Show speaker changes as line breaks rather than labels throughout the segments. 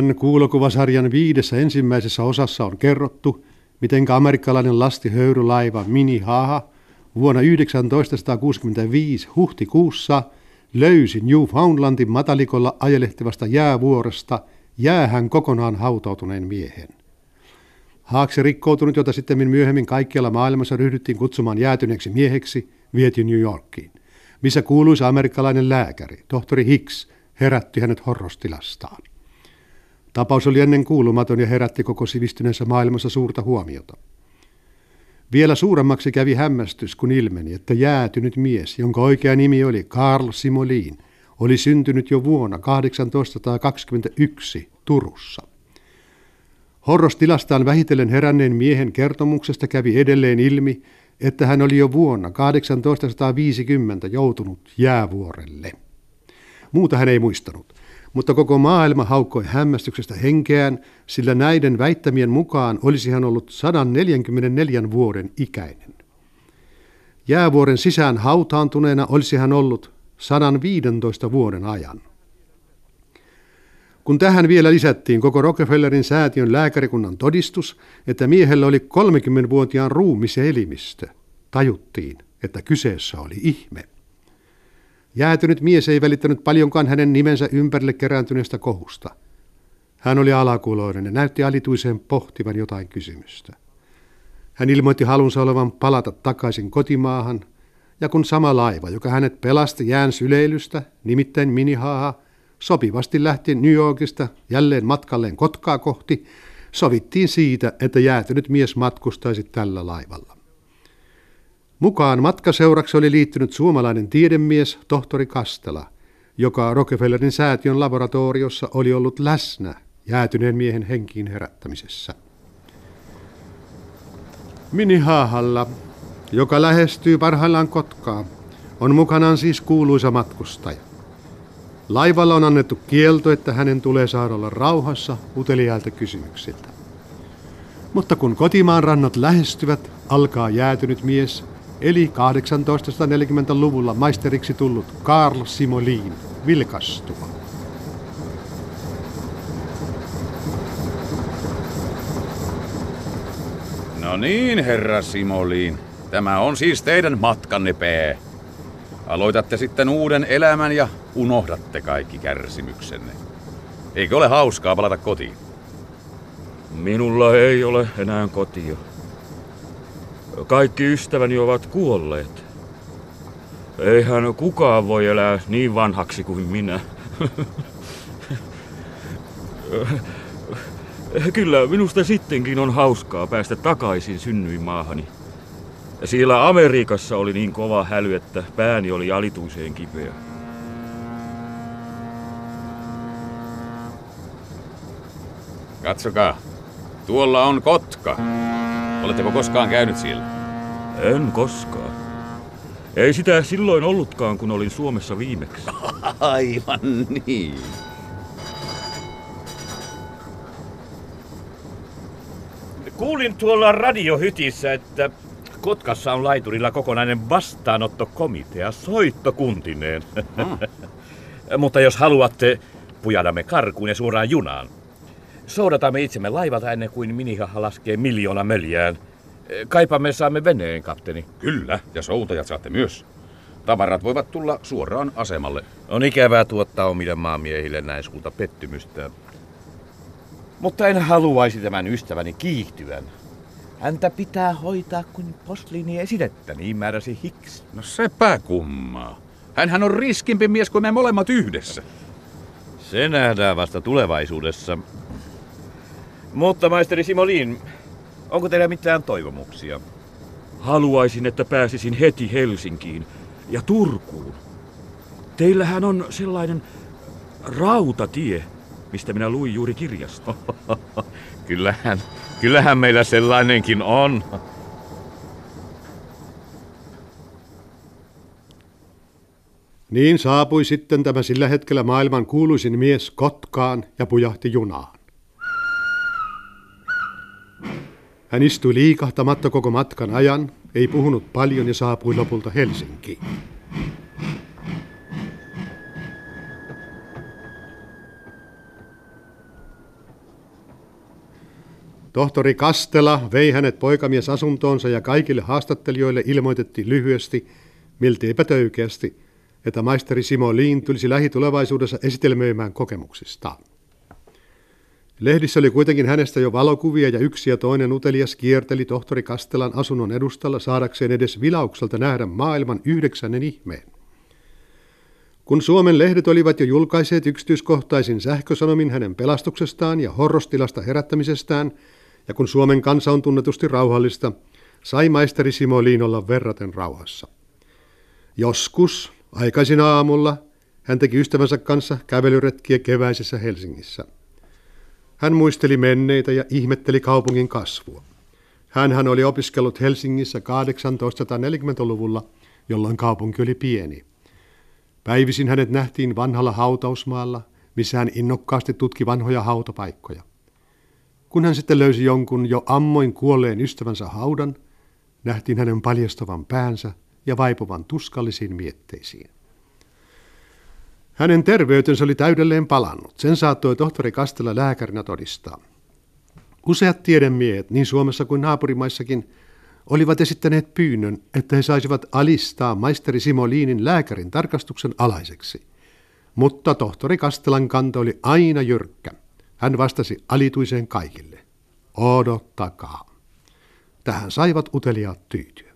Tämän kuulokuvasarjan viidessä ensimmäisessä osassa on kerrottu, miten amerikkalainen lastihöyrylaiva Mini Haha vuonna 1965 huhtikuussa löysi Newfoundlandin matalikolla ajelehtivasta jäävuoresta jäähän kokonaan hautautuneen miehen. Haaksi rikkoutunut, jota sitten myöhemmin kaikkialla maailmassa ryhdyttiin kutsumaan jäätyneeksi mieheksi, vieti New Yorkiin, missä kuuluisa amerikkalainen lääkäri, tohtori Hicks, herätti hänet horrostilastaan. Tapaus oli ennen kuulumaton ja herätti koko sivistyneessä maailmassa suurta huomiota. Vielä suuremmaksi kävi hämmästys, kun ilmeni, että jäätynyt mies, jonka oikea nimi oli Karl Simolin, oli syntynyt jo vuonna 1821 Turussa. Horrostilastaan vähitellen heränneen miehen kertomuksesta kävi edelleen ilmi, että hän oli jo vuonna 1850 joutunut jäävuorelle. Muuta hän ei muistanut mutta koko maailma haukkoi hämmästyksestä henkeään, sillä näiden väittämien mukaan olisi hän ollut 144 vuoden ikäinen. Jäävuoren sisään hautaantuneena olisi hän ollut 115 vuoden ajan. Kun tähän vielä lisättiin koko Rockefellerin säätiön lääkärikunnan todistus, että miehellä oli 30-vuotiaan ruumis elimistö, tajuttiin, että kyseessä oli ihme. Jäätynyt mies ei välittänyt paljonkaan hänen nimensä ympärille kerääntyneestä kohusta. Hän oli alakuloinen ja näytti alituiseen pohtivan jotain kysymystä. Hän ilmoitti halunsa olevan palata takaisin kotimaahan, ja kun sama laiva, joka hänet pelasti jään syleilystä, nimittäin Minihaaha, sopivasti lähti New Yorkista jälleen matkalleen Kotkaa kohti, sovittiin siitä, että jäätynyt mies matkustaisi tällä laivalla. Mukaan matkaseuraksi oli liittynyt suomalainen tiedemies tohtori Kastela, joka Rockefellerin säätiön laboratoriossa oli ollut läsnä jäätyneen miehen henkiin herättämisessä. Minihaahalla, joka lähestyy parhaillaan Kotkaa, on mukanaan siis kuuluisa matkustaja. Laivalla on annettu kielto, että hänen tulee saada olla rauhassa uteliailta kysymyksiltä. Mutta kun kotimaan rannat lähestyvät, alkaa jäätynyt mies eli 1840-luvulla maisteriksi tullut Karl Simolin vilkastua.
No niin, herra Simolin. Tämä on siis teidän matkanne pää. Aloitatte sitten uuden elämän ja unohdatte kaikki kärsimyksenne. Eikö ole hauskaa palata kotiin?
Minulla ei ole enää kotia. Kaikki ystäväni ovat kuolleet. Eihän kukaan voi elää niin vanhaksi kuin minä. Kyllä, minusta sittenkin on hauskaa päästä takaisin synnyinmaahani. Siellä Amerikassa oli niin kova häly, että pääni oli alituiseen kipeä.
Katsokaa, tuolla on kotka. Oletteko koskaan käynyt siellä?
En koskaan. Ei sitä silloin ollutkaan, kun olin Suomessa viimeksi.
Aivan niin.
Kuulin tuolla radiohytissä, että Kotkassa on laiturilla kokonainen vastaanottokomitea soittokuntineen. Hmm. Mutta jos haluatte, pujadamme karkuun ja suoraan junaan. Soudatamme itsemme laivalta ennen kuin minihaha laskee miljoona möljään. Kaipamme saamme veneen, kapteeni.
Kyllä, ja soutajat saatte myös. Tavarat voivat tulla suoraan asemalle.
On ikävää tuottaa omille maamiehille näin sulta pettymystä. Mutta en haluaisi tämän ystäväni kiihtyvän. Häntä pitää hoitaa kuin posliini esinettä, niin määräsi Hicks.
No sepä kummaa. Hänhän on riskimpi mies kuin me molemmat yhdessä.
Se nähdään vasta tulevaisuudessa. Mutta maisteri Simolin, onko teillä mitään toivomuksia?
Haluaisin, että pääsisin heti Helsinkiin ja Turkuun. Teillähän on sellainen rautatie, mistä minä luin juuri kirjasta.
kyllähän, kyllähän meillä sellainenkin on.
Niin saapui sitten tämä sillä hetkellä maailman kuuluisin mies Kotkaan ja pujahti junaan. Hän istui liikahtamatta koko matkan ajan, ei puhunut paljon ja saapui lopulta Helsinkiin. Tohtori Kastela vei hänet poikamiesasuntoonsa ja kaikille haastattelijoille ilmoitettiin lyhyesti, milteipä töykeästi, että maisteri Simo Liin tulisi lähitulevaisuudessa esitelmöimään kokemuksistaan. Lehdissä oli kuitenkin hänestä jo valokuvia ja yksi ja toinen utelias kierteli tohtori Kastelan asunnon edustalla saadakseen edes vilaukselta nähdä maailman yhdeksännen ihmeen. Kun Suomen lehdet olivat jo julkaiseet yksityiskohtaisin sähkösanomin hänen pelastuksestaan ja horrostilasta herättämisestään, ja kun Suomen kansa on tunnetusti rauhallista, sai maisteri Simo Liin olla verraten rauhassa. Joskus, aikaisin aamulla, hän teki ystävänsä kanssa kävelyretkiä keväisessä Helsingissä. Hän muisteli menneitä ja ihmetteli kaupungin kasvua. hän oli opiskellut Helsingissä 1840-luvulla, jolloin kaupunki oli pieni. Päivisin hänet nähtiin vanhalla hautausmaalla, missä hän innokkaasti tutki vanhoja hautapaikkoja. Kun hän sitten löysi jonkun jo ammoin kuolleen ystävänsä haudan, nähtiin hänen paljastavan päänsä ja vaipuvan tuskallisiin mietteisiin. Hänen terveytensä oli täydelleen palannut. Sen saattoi tohtori Kastela lääkärinä todistaa. Useat tiedemiehet, niin Suomessa kuin naapurimaissakin, olivat esittäneet pyynnön, että he saisivat alistaa maisteri Simo Liinin lääkärin tarkastuksen alaiseksi. Mutta tohtori Kastelan kanta oli aina jyrkkä. Hän vastasi alituiseen kaikille. Odottakaa. Tähän saivat uteliaat tyytyä.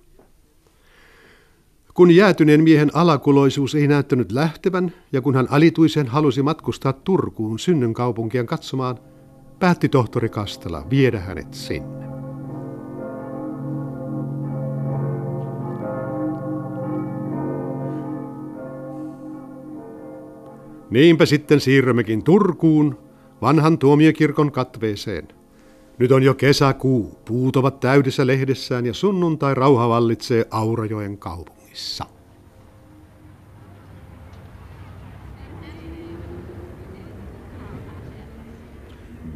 Kun jäätyneen miehen alakuloisuus ei näyttänyt lähtevän, ja kun hän alituisen halusi matkustaa Turkuun synnyn kaupunkien katsomaan, päätti tohtori Kastela viedä hänet sinne. Niinpä sitten siirrymmekin Turkuun, vanhan tuomiokirkon katveeseen. Nyt on jo kesäkuu, puut ovat täydessä lehdessään ja sunnuntai rauha vallitsee Aurajoen kaupungissa.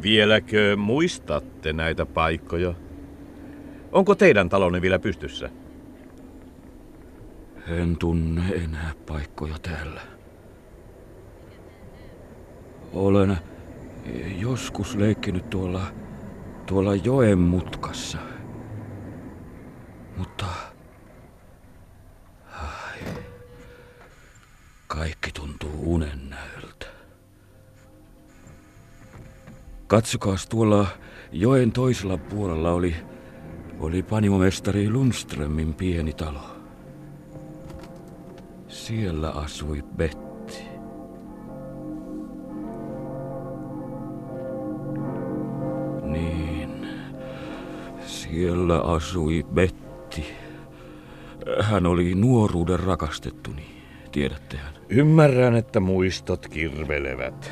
Vieläkö muistatte näitä paikkoja? Onko teidän talonne vielä pystyssä?
En tunne enää paikkoja täällä. Olen joskus leikkinyt tuolla, tuolla joen mutkassa. Mutta... Ai, kaikki tuntuu unen näöltä. Katsokaas tuolla joen toisella puolella oli, oli panimomestari Lundströmin pieni talo. Siellä asui Betty. Siellä asui Betti. Hän oli nuoruuden rakastettuni, tiedättehän.
Ymmärrän, että muistot kirvelevät.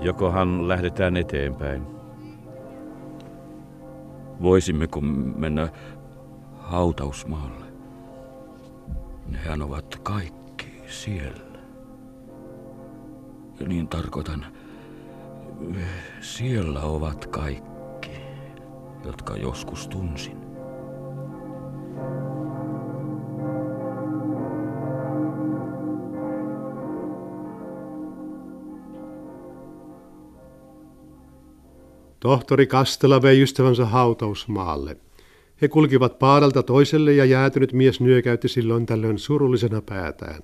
Jokohan lähdetään eteenpäin?
Voisimmeko mennä hautausmaalle? Nehän ovat kaikki siellä niin tarkoitan, siellä ovat kaikki, jotka joskus tunsin.
Tohtori Kastela vei ystävänsä hautausmaalle. He kulkivat paaralta toiselle ja jäätynyt mies nyökäytti silloin tällöin surullisena päätään.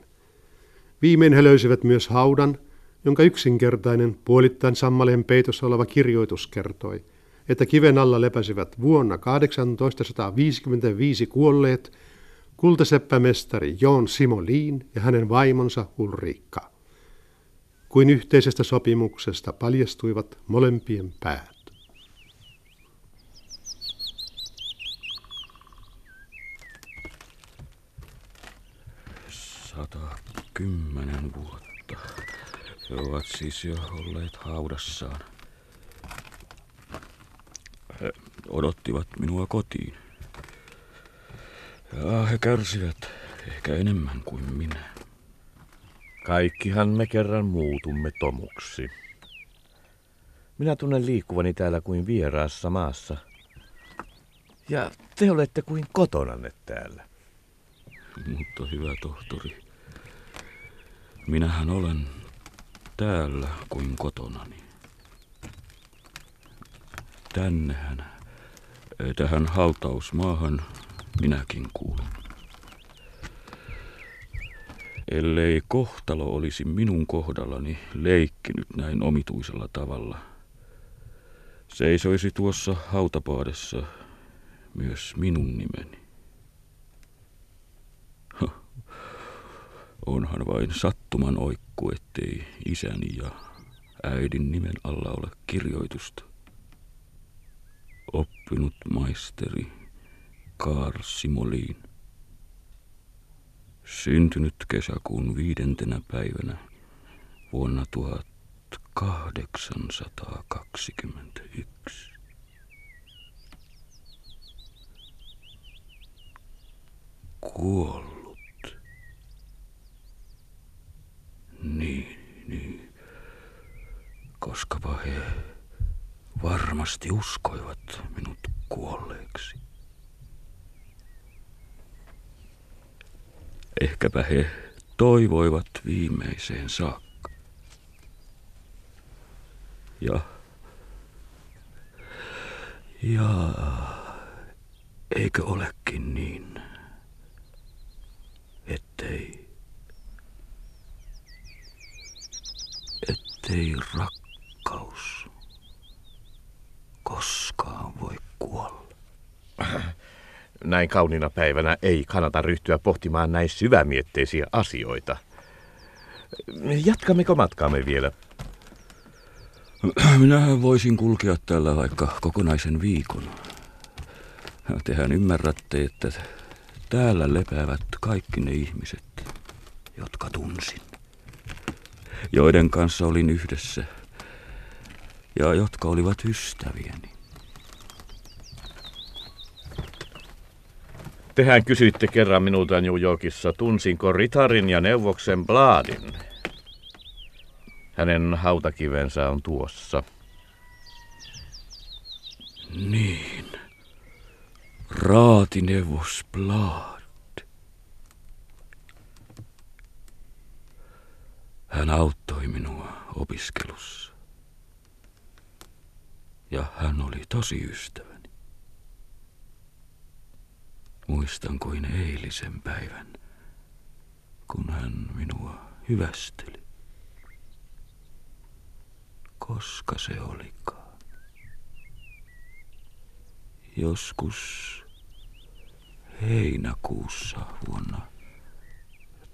Viimein he löysivät myös haudan – jonka yksinkertainen puolittain sammaleen peitossa oleva kirjoitus kertoi, että kiven alla lepäsivät vuonna 1855 kuolleet kultaseppämestari Joon Simo Liin ja hänen vaimonsa Ulriikka. Kuin yhteisestä sopimuksesta paljastuivat molempien päät.
Sata kymmenen vuotta. He ovat siis jo olleet haudassaan. He odottivat minua kotiin. Ja he kärsivät ehkä enemmän kuin minä.
Kaikkihan me kerran muutumme tomuksi. Minä tunnen liikkuvani täällä kuin vieraassa maassa. Ja te olette kuin kotonanne täällä.
Mutta hyvä tohtori, minähän olen täällä kuin kotonani. Tännehän, tähän hautausmaahan minäkin kuulun. Ellei kohtalo olisi minun kohdallani leikkinyt näin omituisella tavalla, seisoisi tuossa hautapaadessa myös minun nimeni. Onhan vain sattuman oikku, ettei isäni ja äidin nimen alla ole kirjoitusta. Oppinut maisteri Karl Simoliin. Syntynyt kesäkuun viidentenä päivänä vuonna 1821. Kuollut. Niin, niin. Koskapa he varmasti uskoivat minut kuolleeksi. Ehkäpä he toivoivat viimeiseen saakka. Ja... Ja... Eikö olekin niin, ettei... Ettei rakkaus koskaan voi kuolla.
Näin kauniina päivänä ei kannata ryhtyä pohtimaan näin syvämietteisiä asioita. Jatkammeko matkaamme vielä?
Minähän voisin kulkea tällä vaikka kokonaisen viikon. Tehän ymmärrätte, että täällä lepäävät kaikki ne ihmiset, jotka tunsin. Joiden kanssa olin yhdessä ja jotka olivat ystävieni.
Tehän kysyitte kerran minulta New Yorkissa, tunsinko ritarin ja neuvoksen Bladin. Hänen hautakivensä on tuossa.
Niin. Raatineuvos Blad. Hän auttoi minua opiskelussa. Ja hän oli tosi ystävä. Muistan kuin eilisen päivän, kun hän minua hyvästeli. Koska se olikaan? Joskus heinäkuussa vuonna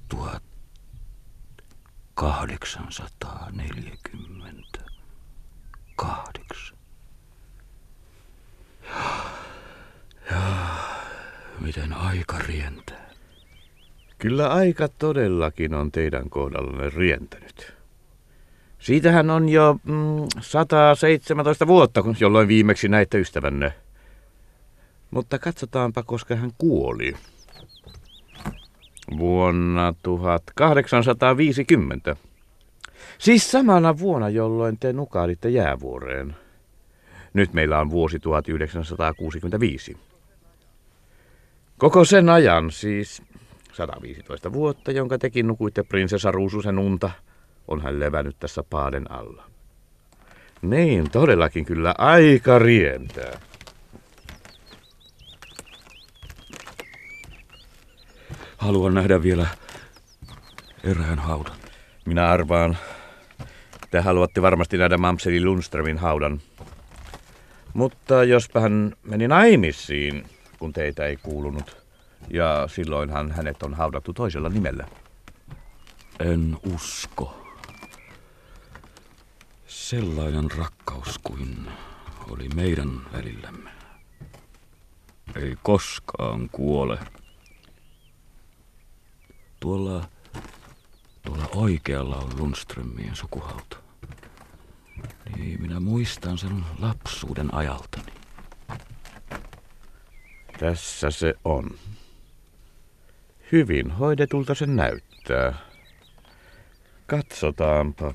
1848. Ja, ja miten aika rientää.
Kyllä aika todellakin on teidän kohdallanne rientänyt. Siitähän on jo mm, 117 vuotta, jolloin viimeksi näitte ystävänne. Mutta katsotaanpa, koska hän kuoli. Vuonna 1850. Siis samana vuonna, jolloin te nukailitte jäävuoreen. Nyt meillä on vuosi 1965. Koko sen ajan, siis 115 vuotta, jonka tekin nukuitte prinsessa Ruususen unta, on hän levännyt tässä paaden alla. Niin, todellakin kyllä aika rientää.
Haluan nähdä vielä erään haudan.
Minä arvaan, te haluatte varmasti nähdä Mamseli Lundströmin haudan. Mutta jospa hän meni naimisiin, kun teitä ei kuulunut. Ja silloinhan hänet on haudattu toisella nimellä.
En usko. Sellainen rakkaus kuin oli meidän välillämme. Ei koskaan kuole. Tuolla, tuolla oikealla on Lundströmien sukuhauta. Niin minä muistan sen lapsuuden ajaltani.
Tässä se on. Hyvin hoidetulta se näyttää. Katsotaanpa.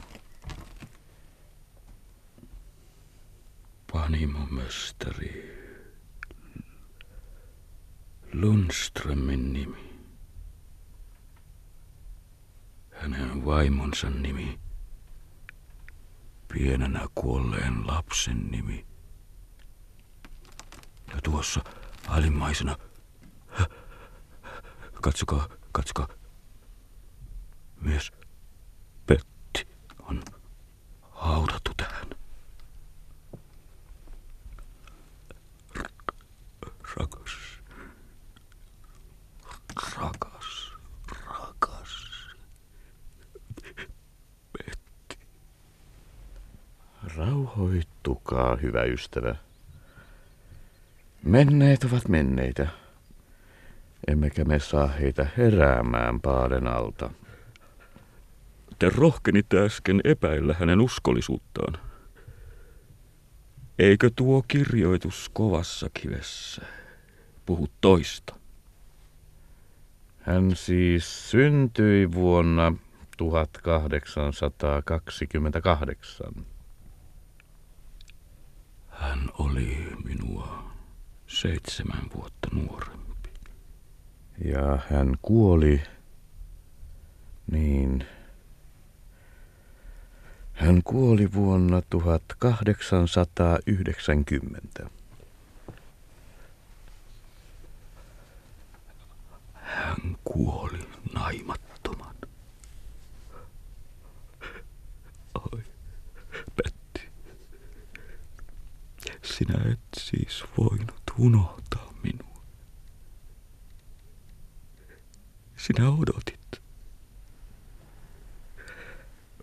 Panimomestari. Lundströmin nimi. Hänen vaimonsa nimi pienenä kuolleen lapsen nimi. Ja tuossa alimmaisena, katsokaa, katsokaa, myös Petti on haudattu tähän. Rakas, rakas, rakas.
Rauhoittukaa, hyvä ystävä. Menneet ovat menneitä. Emmekä me saa heitä heräämään paaden alta.
Te rohkenitte äsken epäillä hänen uskollisuuttaan. Eikö tuo kirjoitus kovassa kivessä puhu toista?
Hän siis syntyi vuonna 1828.
Hän oli minua seitsemän vuotta nuorempi.
Ja hän kuoli niin. Hän kuoli vuonna 1890.
Hän kuoli naimattoman. Oi, Petti. Sinä et siis voinut unohtaa minua. Sinä odotit.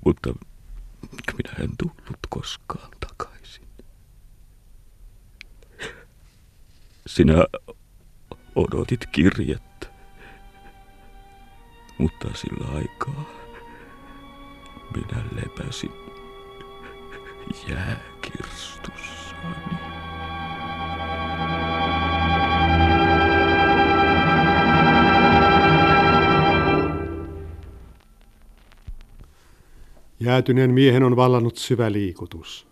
Mutta minä en tullut koskaan takaisin. Sinä odotit kirjettä, mutta sillä aikaa minä lepäsin jääkirstussani.
Jäätyneen miehen on vallannut syvä liikutus.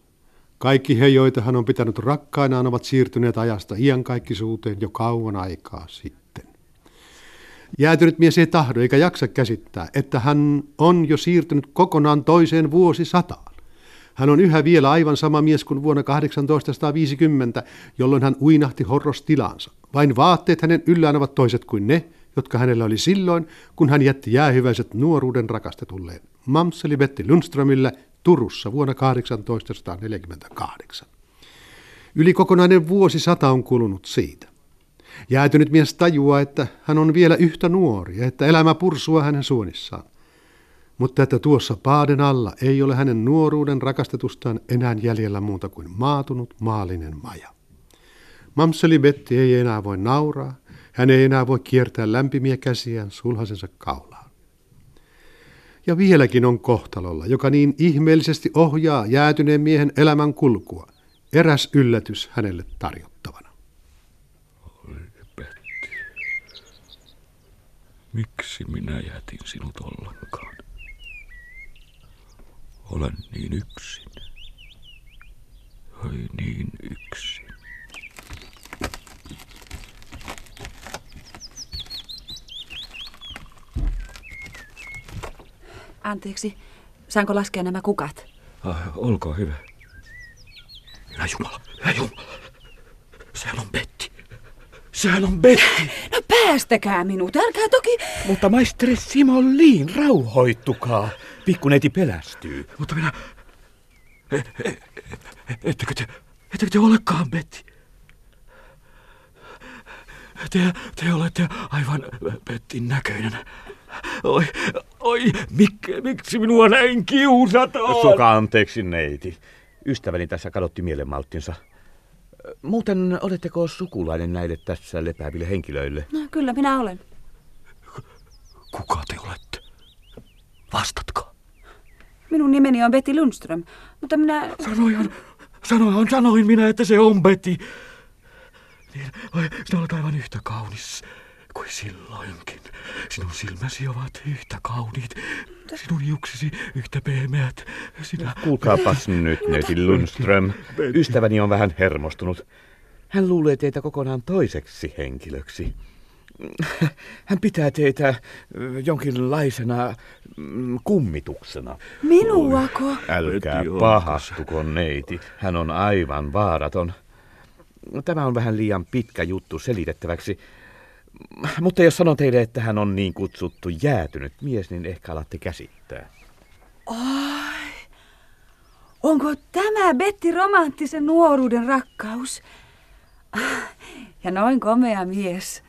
Kaikki he, joita hän on pitänyt rakkainaan, ovat siirtyneet ajasta iankaikkisuuteen jo kauan aikaa sitten. Jäätynyt mies ei tahdo eikä jaksa käsittää, että hän on jo siirtynyt kokonaan toiseen vuosisataan. Hän on yhä vielä aivan sama mies kuin vuonna 1850, jolloin hän uinahti horrostilaansa. Vain vaatteet hänen yllään ovat toiset kuin ne, jotka hänellä oli silloin, kun hän jätti jäähyväiset nuoruuden rakastetulleen Mamseli Betty Lundströmille Turussa vuonna 1848. Yli kokonainen vuosisata on kulunut siitä. Jäätynyt mies tajuaa, että hän on vielä yhtä nuori ja että elämä pursua hänen suonissaan. Mutta että tuossa paaden alla ei ole hänen nuoruuden rakastetustaan enää jäljellä muuta kuin maatunut maallinen maja. Mamseli Betty ei enää voi nauraa, hän ei enää voi kiertää lämpimiä käsiään sulhasensa kaulaan. Ja vieläkin on kohtalolla, joka niin ihmeellisesti ohjaa jäätyneen miehen elämän kulkua, eräs yllätys hänelle tarjottavana.
Miksi minä jätin sinut ollenkaan? Olen niin yksin. Oi niin yksin.
Anteeksi, saanko laskea nämä kukat?
Ah, olkaa hyvä. Hyvä Jumala, hyvä Jumala. Sehän on Betti. Sehän on Betti.
No päästäkää minut, älkää toki...
Mutta maisteri Simoliin, rauhoittukaa. Pikkuneiti pelästyy.
Mutta minä... E, e, e, ettekö te... Ettekö te olekaan Betty? Te, te olette aivan Bettin näköinen. Oi, oi, mik, miksi minua näin kiusataan?
Suka anteeksi, neiti. Ystäväni tässä kadotti mielenmalttinsa. Muuten oletteko sukulainen näille tässä lepääville henkilöille?
No, kyllä minä olen.
Kuka te olette? Vastatkaa.
Minun nimeni on Betty Lundström, mutta minä...
Sanoin, sanoin, sanoin minä, että se on Betty. Niin, oi, sinä olet aivan yhtä kaunis kuin silloinkin. Sinun silmäsi ovat yhtä kauniit. Sinun hiuksisi yhtä pehmeät. Sinä...
Kuulkaapas nyt, neiti Lundström. Ystäväni on vähän hermostunut. Hän luulee teitä kokonaan toiseksi henkilöksi. hän pitää teitä jonkinlaisena mm, kummituksena.
Minuako?
Älkää pahastuko, neiti. Hän on aivan vaaraton. Tämä on vähän liian pitkä juttu selitettäväksi. Mutta jos sanon teille, että hän on niin kutsuttu jäätynyt mies, niin ehkä alatte käsittää.
Onko tämä Betty romanttisen nuoruuden rakkaus? Ja noin komea mies.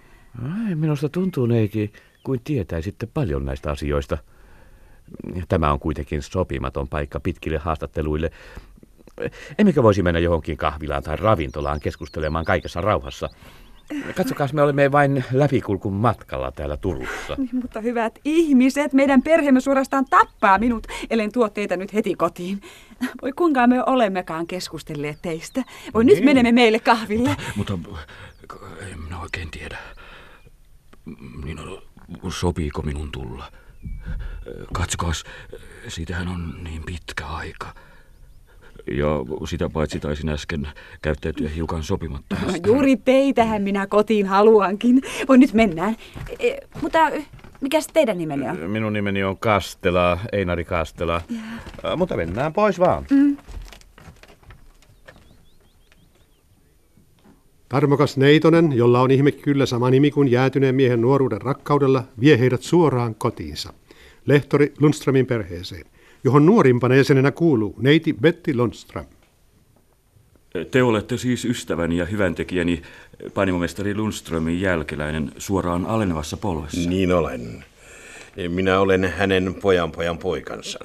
Ai, minusta tuntuu, neiti, kuin tietäisitte paljon näistä asioista. Tämä on kuitenkin sopimaton paikka pitkille haastatteluille. Emmekö voisi mennä johonkin kahvilaan tai ravintolaan keskustelemaan kaikessa rauhassa? Katsokaa, me olemme vain läpikulkun matkalla täällä Turussa.
Niin, Mutta hyvät ihmiset, meidän perheemme suorastaan tappaa minut, ellen tuo teitä nyt heti kotiin. Voi kuinka me olemmekaan keskustelleet teistä. Voi nyt menemme meille kahville.
Mutta en minä oikein tiedä. Niin, sopiiko minun tulla? Katsokaas, siitähän on niin pitkä aika. Ja sitä paitsi taisin äsken käyttäytyä hiukan sopimattomasti.
No, juuri teitähän minä kotiin haluankin. Voi nyt mennään. E, mutta mikä teidän nimenne on?
Minun nimeni on Kastela, Einari Kastela. Äh, Mutta mennään pois vaan.
Tarmokas Neitonen, jolla on ihme kyllä sama nimi kuin jäätyneen miehen nuoruuden rakkaudella, vie heidät suoraan kotiinsa. Lehtori Lundströmin perheeseen, johon nuorimpana jäsenenä kuuluu neiti Betty Lundström.
Te olette siis ystäväni ja hyväntekijäni panimomestari Lundströmin jälkeläinen suoraan alenevassa polvessa.
Niin olen. Minä olen hänen pojan pojan poikansa.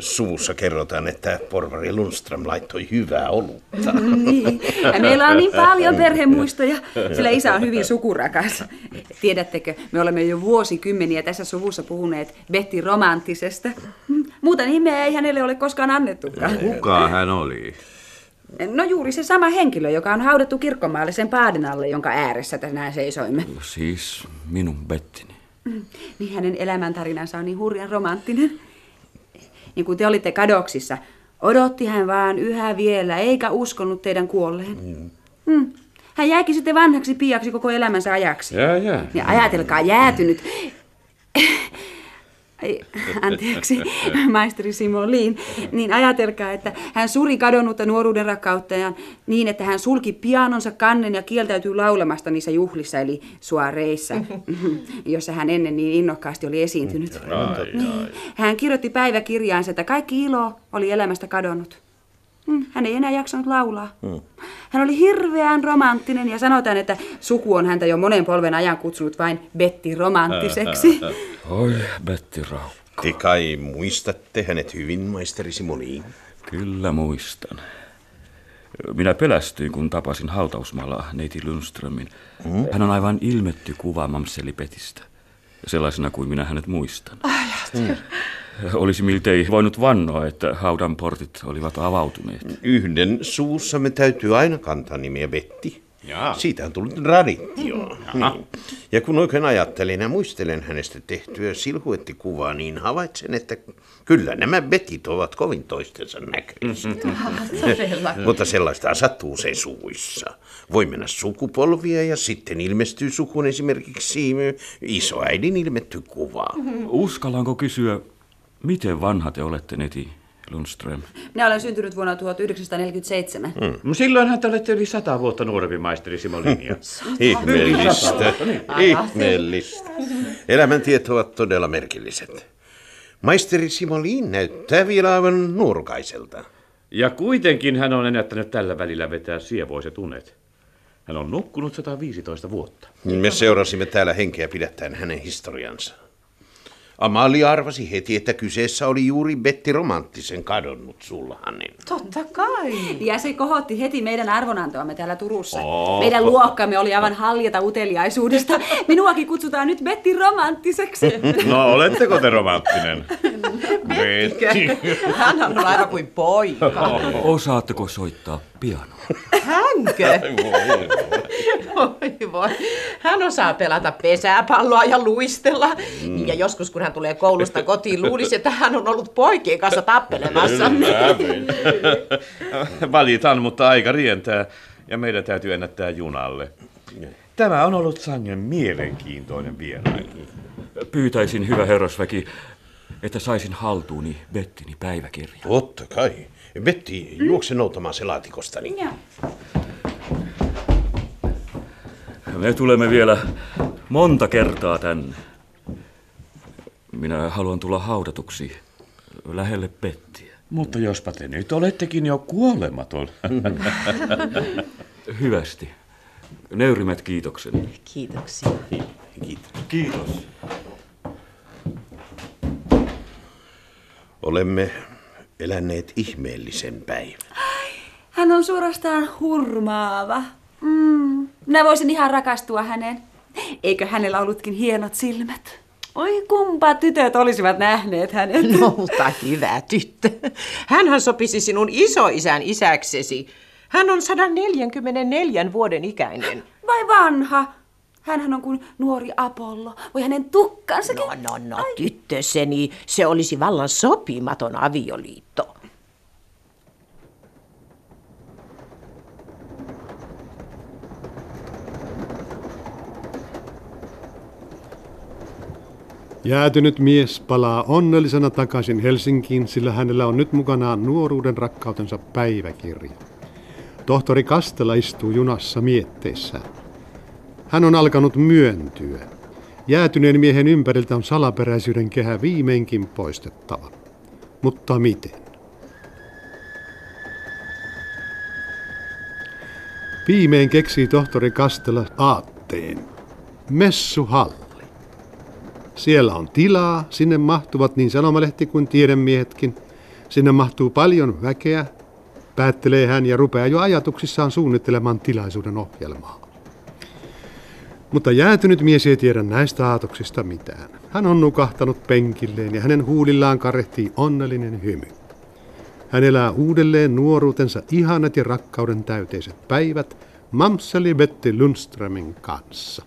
Suvussa kerrotaan, että porvari Lundström laittoi hyvää olutta.
Niin. Ja meillä on niin paljon perhemuistoja, sillä isä on hyvin sukurakas. Tiedättekö, me olemme jo vuosikymmeniä tässä suvussa puhuneet Betty romanttisesta. Muuta nimeä ei hänelle ole koskaan annettukaan.
Kuka hän oli?
No juuri se sama henkilö, joka on haudattu kirkkomaalle sen paaden alle, jonka ääressä tänään seisoimme.
Siis minun Bettini.
Niin hänen elämäntarinansa on niin hurjan romanttinen. Niin kuin te olitte kadoksissa, odotti hän vaan yhä vielä, eikä uskonut teidän kuolleen. Mm. Hän jäikin sitten vanhaksi piaksi koko elämänsä ajaksi.
Jää, jää.
Ja ajatelkaa, jäätynyt. Anteeksi, maisteri Simolin. Niin ajatelkaa, että hän suri kadonnutta nuoruuden rakkauttajaan niin, että hän sulki pianonsa kannen ja kieltäytyi laulamasta niissä juhlissa, eli suoreissa, jossa hän ennen niin innokkaasti oli esiintynyt. Niin. Hän kirjoitti päiväkirjaansa, että kaikki ilo oli elämästä kadonnut. Mm, Hän ei enää jaksanut laulaa. Hän oli hirveän romanttinen ja sanotaan, että suku on häntä jo monen polven ajan kutsunut vain Betty romanttiseksi.
Oi, Betti Raukka.
Te kai muistatte hänet hyvin, maisteri Simoniin.
Kyllä muistan. Minä pelästyin, kun tapasin hautausmaalla neiti Lundströmin. Hän on aivan ilmetty kuva mamseli Petistä. Sellaisena kuin minä hänet muistan. Olisi miltei voinut vannoa, että haudan portit olivat avautuneet.
Yhden suussamme täytyy aina kantaa nimiä Betti.
Jaa.
Siitä on tullut traditio. Niin. Ja kun oikein ajattelen ja muistelen hänestä tehtyä silhuettikuvaa, niin havaitsen, että kyllä nämä Betit ovat kovin toistensa näköisiä. Mutta sellaista sattuu usein suvuissa. Voi mennä sukupolvia ja sitten ilmestyy sukuun esimerkiksi isoäidin ilmetty kuva.
Uskallanko kysyä, miten vanha te olette, neti Lundström?
Minä olen syntynyt vuonna 1947.
No silloinhan te olette yli sata vuotta nuorempi maisteri Simolinia.
Ihmeellistä. Ihmeellistä. Elämäntiet ovat todella merkilliset. Maisteri Simolin näyttää vielä aivan nuorukaiselta.
Ja kuitenkin hän on ennättänyt tällä välillä vetää sievoiset unet. Hän on nukkunut 115 vuotta.
Me seurasimme täällä henkeä pidättäen hänen historiansa. Amalia arvasi heti, että kyseessä oli juuri Betti Romanttisen kadonnut sulhanen.
Totta kai.
Ja se kohotti heti meidän arvonantoamme täällä Turussa. Meidän luokkamme oli aivan haljata uteliaisuudesta. Minuakin kutsutaan nyt Betty romanttiseksi.
No, oletteko te romanttinen? Betty.
Hän on aivan kuin poika.
Osaatteko soittaa pianoa?
Hänkö? Voi voi. Hän osaa pelata pesäpalloa ja luistella. Mm. Ja joskus kun hän tulee koulusta kotiin, luulisi, että hän on ollut poikien kanssa tappelemassa.
Valitan, mutta aika rientää. Ja meidän täytyy ennättää junalle. Tämä on ollut sangen mielenkiintoinen vierailu.
Pyytäisin, hyvä herrasväki, että saisin haltuuni Bettini päiväkirja.
Totta kai. Betty, juokse noutamaan se laatikostani.
Ja.
Me tulemme vielä monta kertaa tänne. Minä haluan tulla haudatuksi lähelle Bettiä.
Mutta jospa te nyt olettekin jo kuolematon.
Hyvästi. Nöyrimmät kiitokseni.
Kiitoksia.
Kiitos.
Kiitos.
Olemme eläneet ihmeellisen päivän.
Hän on suorastaan hurmaava. Mm. Minä voisin ihan rakastua häneen. Eikö hänellä ollutkin hienot silmät? Oi kumpa tytöt olisivat nähneet hänet.
No, mutta hyvä tyttö. Hänhän sopisi sinun isoisän isäksesi. Hän on 144 vuoden ikäinen.
Vai vanha? Hänhän on kuin nuori Apollo. Voi hänen tukkansakin.
No, no, no, tyttöseni, se olisi vallan sopimaton avioliitto.
Jäätynyt mies palaa onnellisena takaisin Helsinkiin, sillä hänellä on nyt mukanaan nuoruuden rakkautensa päiväkirja. Tohtori Kastela istuu junassa mietteissään. Hän on alkanut myöntyä. Jäätyneen miehen ympäriltä on salaperäisyyden kehä viimeinkin poistettava. Mutta miten? Viimein keksii tohtori Kastela aatteen. Messuhalli. Siellä on tilaa, sinne mahtuvat niin sanomalehti kuin tiedemiehetkin. Sinne mahtuu paljon väkeä, päättelee hän ja rupeaa jo ajatuksissaan suunnittelemaan tilaisuuden ohjelmaa. Mutta jäätynyt mies ei tiedä näistä aatoksista mitään. Hän on nukahtanut penkilleen ja hänen huulillaan karehtii onnellinen hymy. Hän elää uudelleen nuoruutensa ihanat ja rakkauden täyteiset päivät Mamseli Betty Lundströmin kanssa.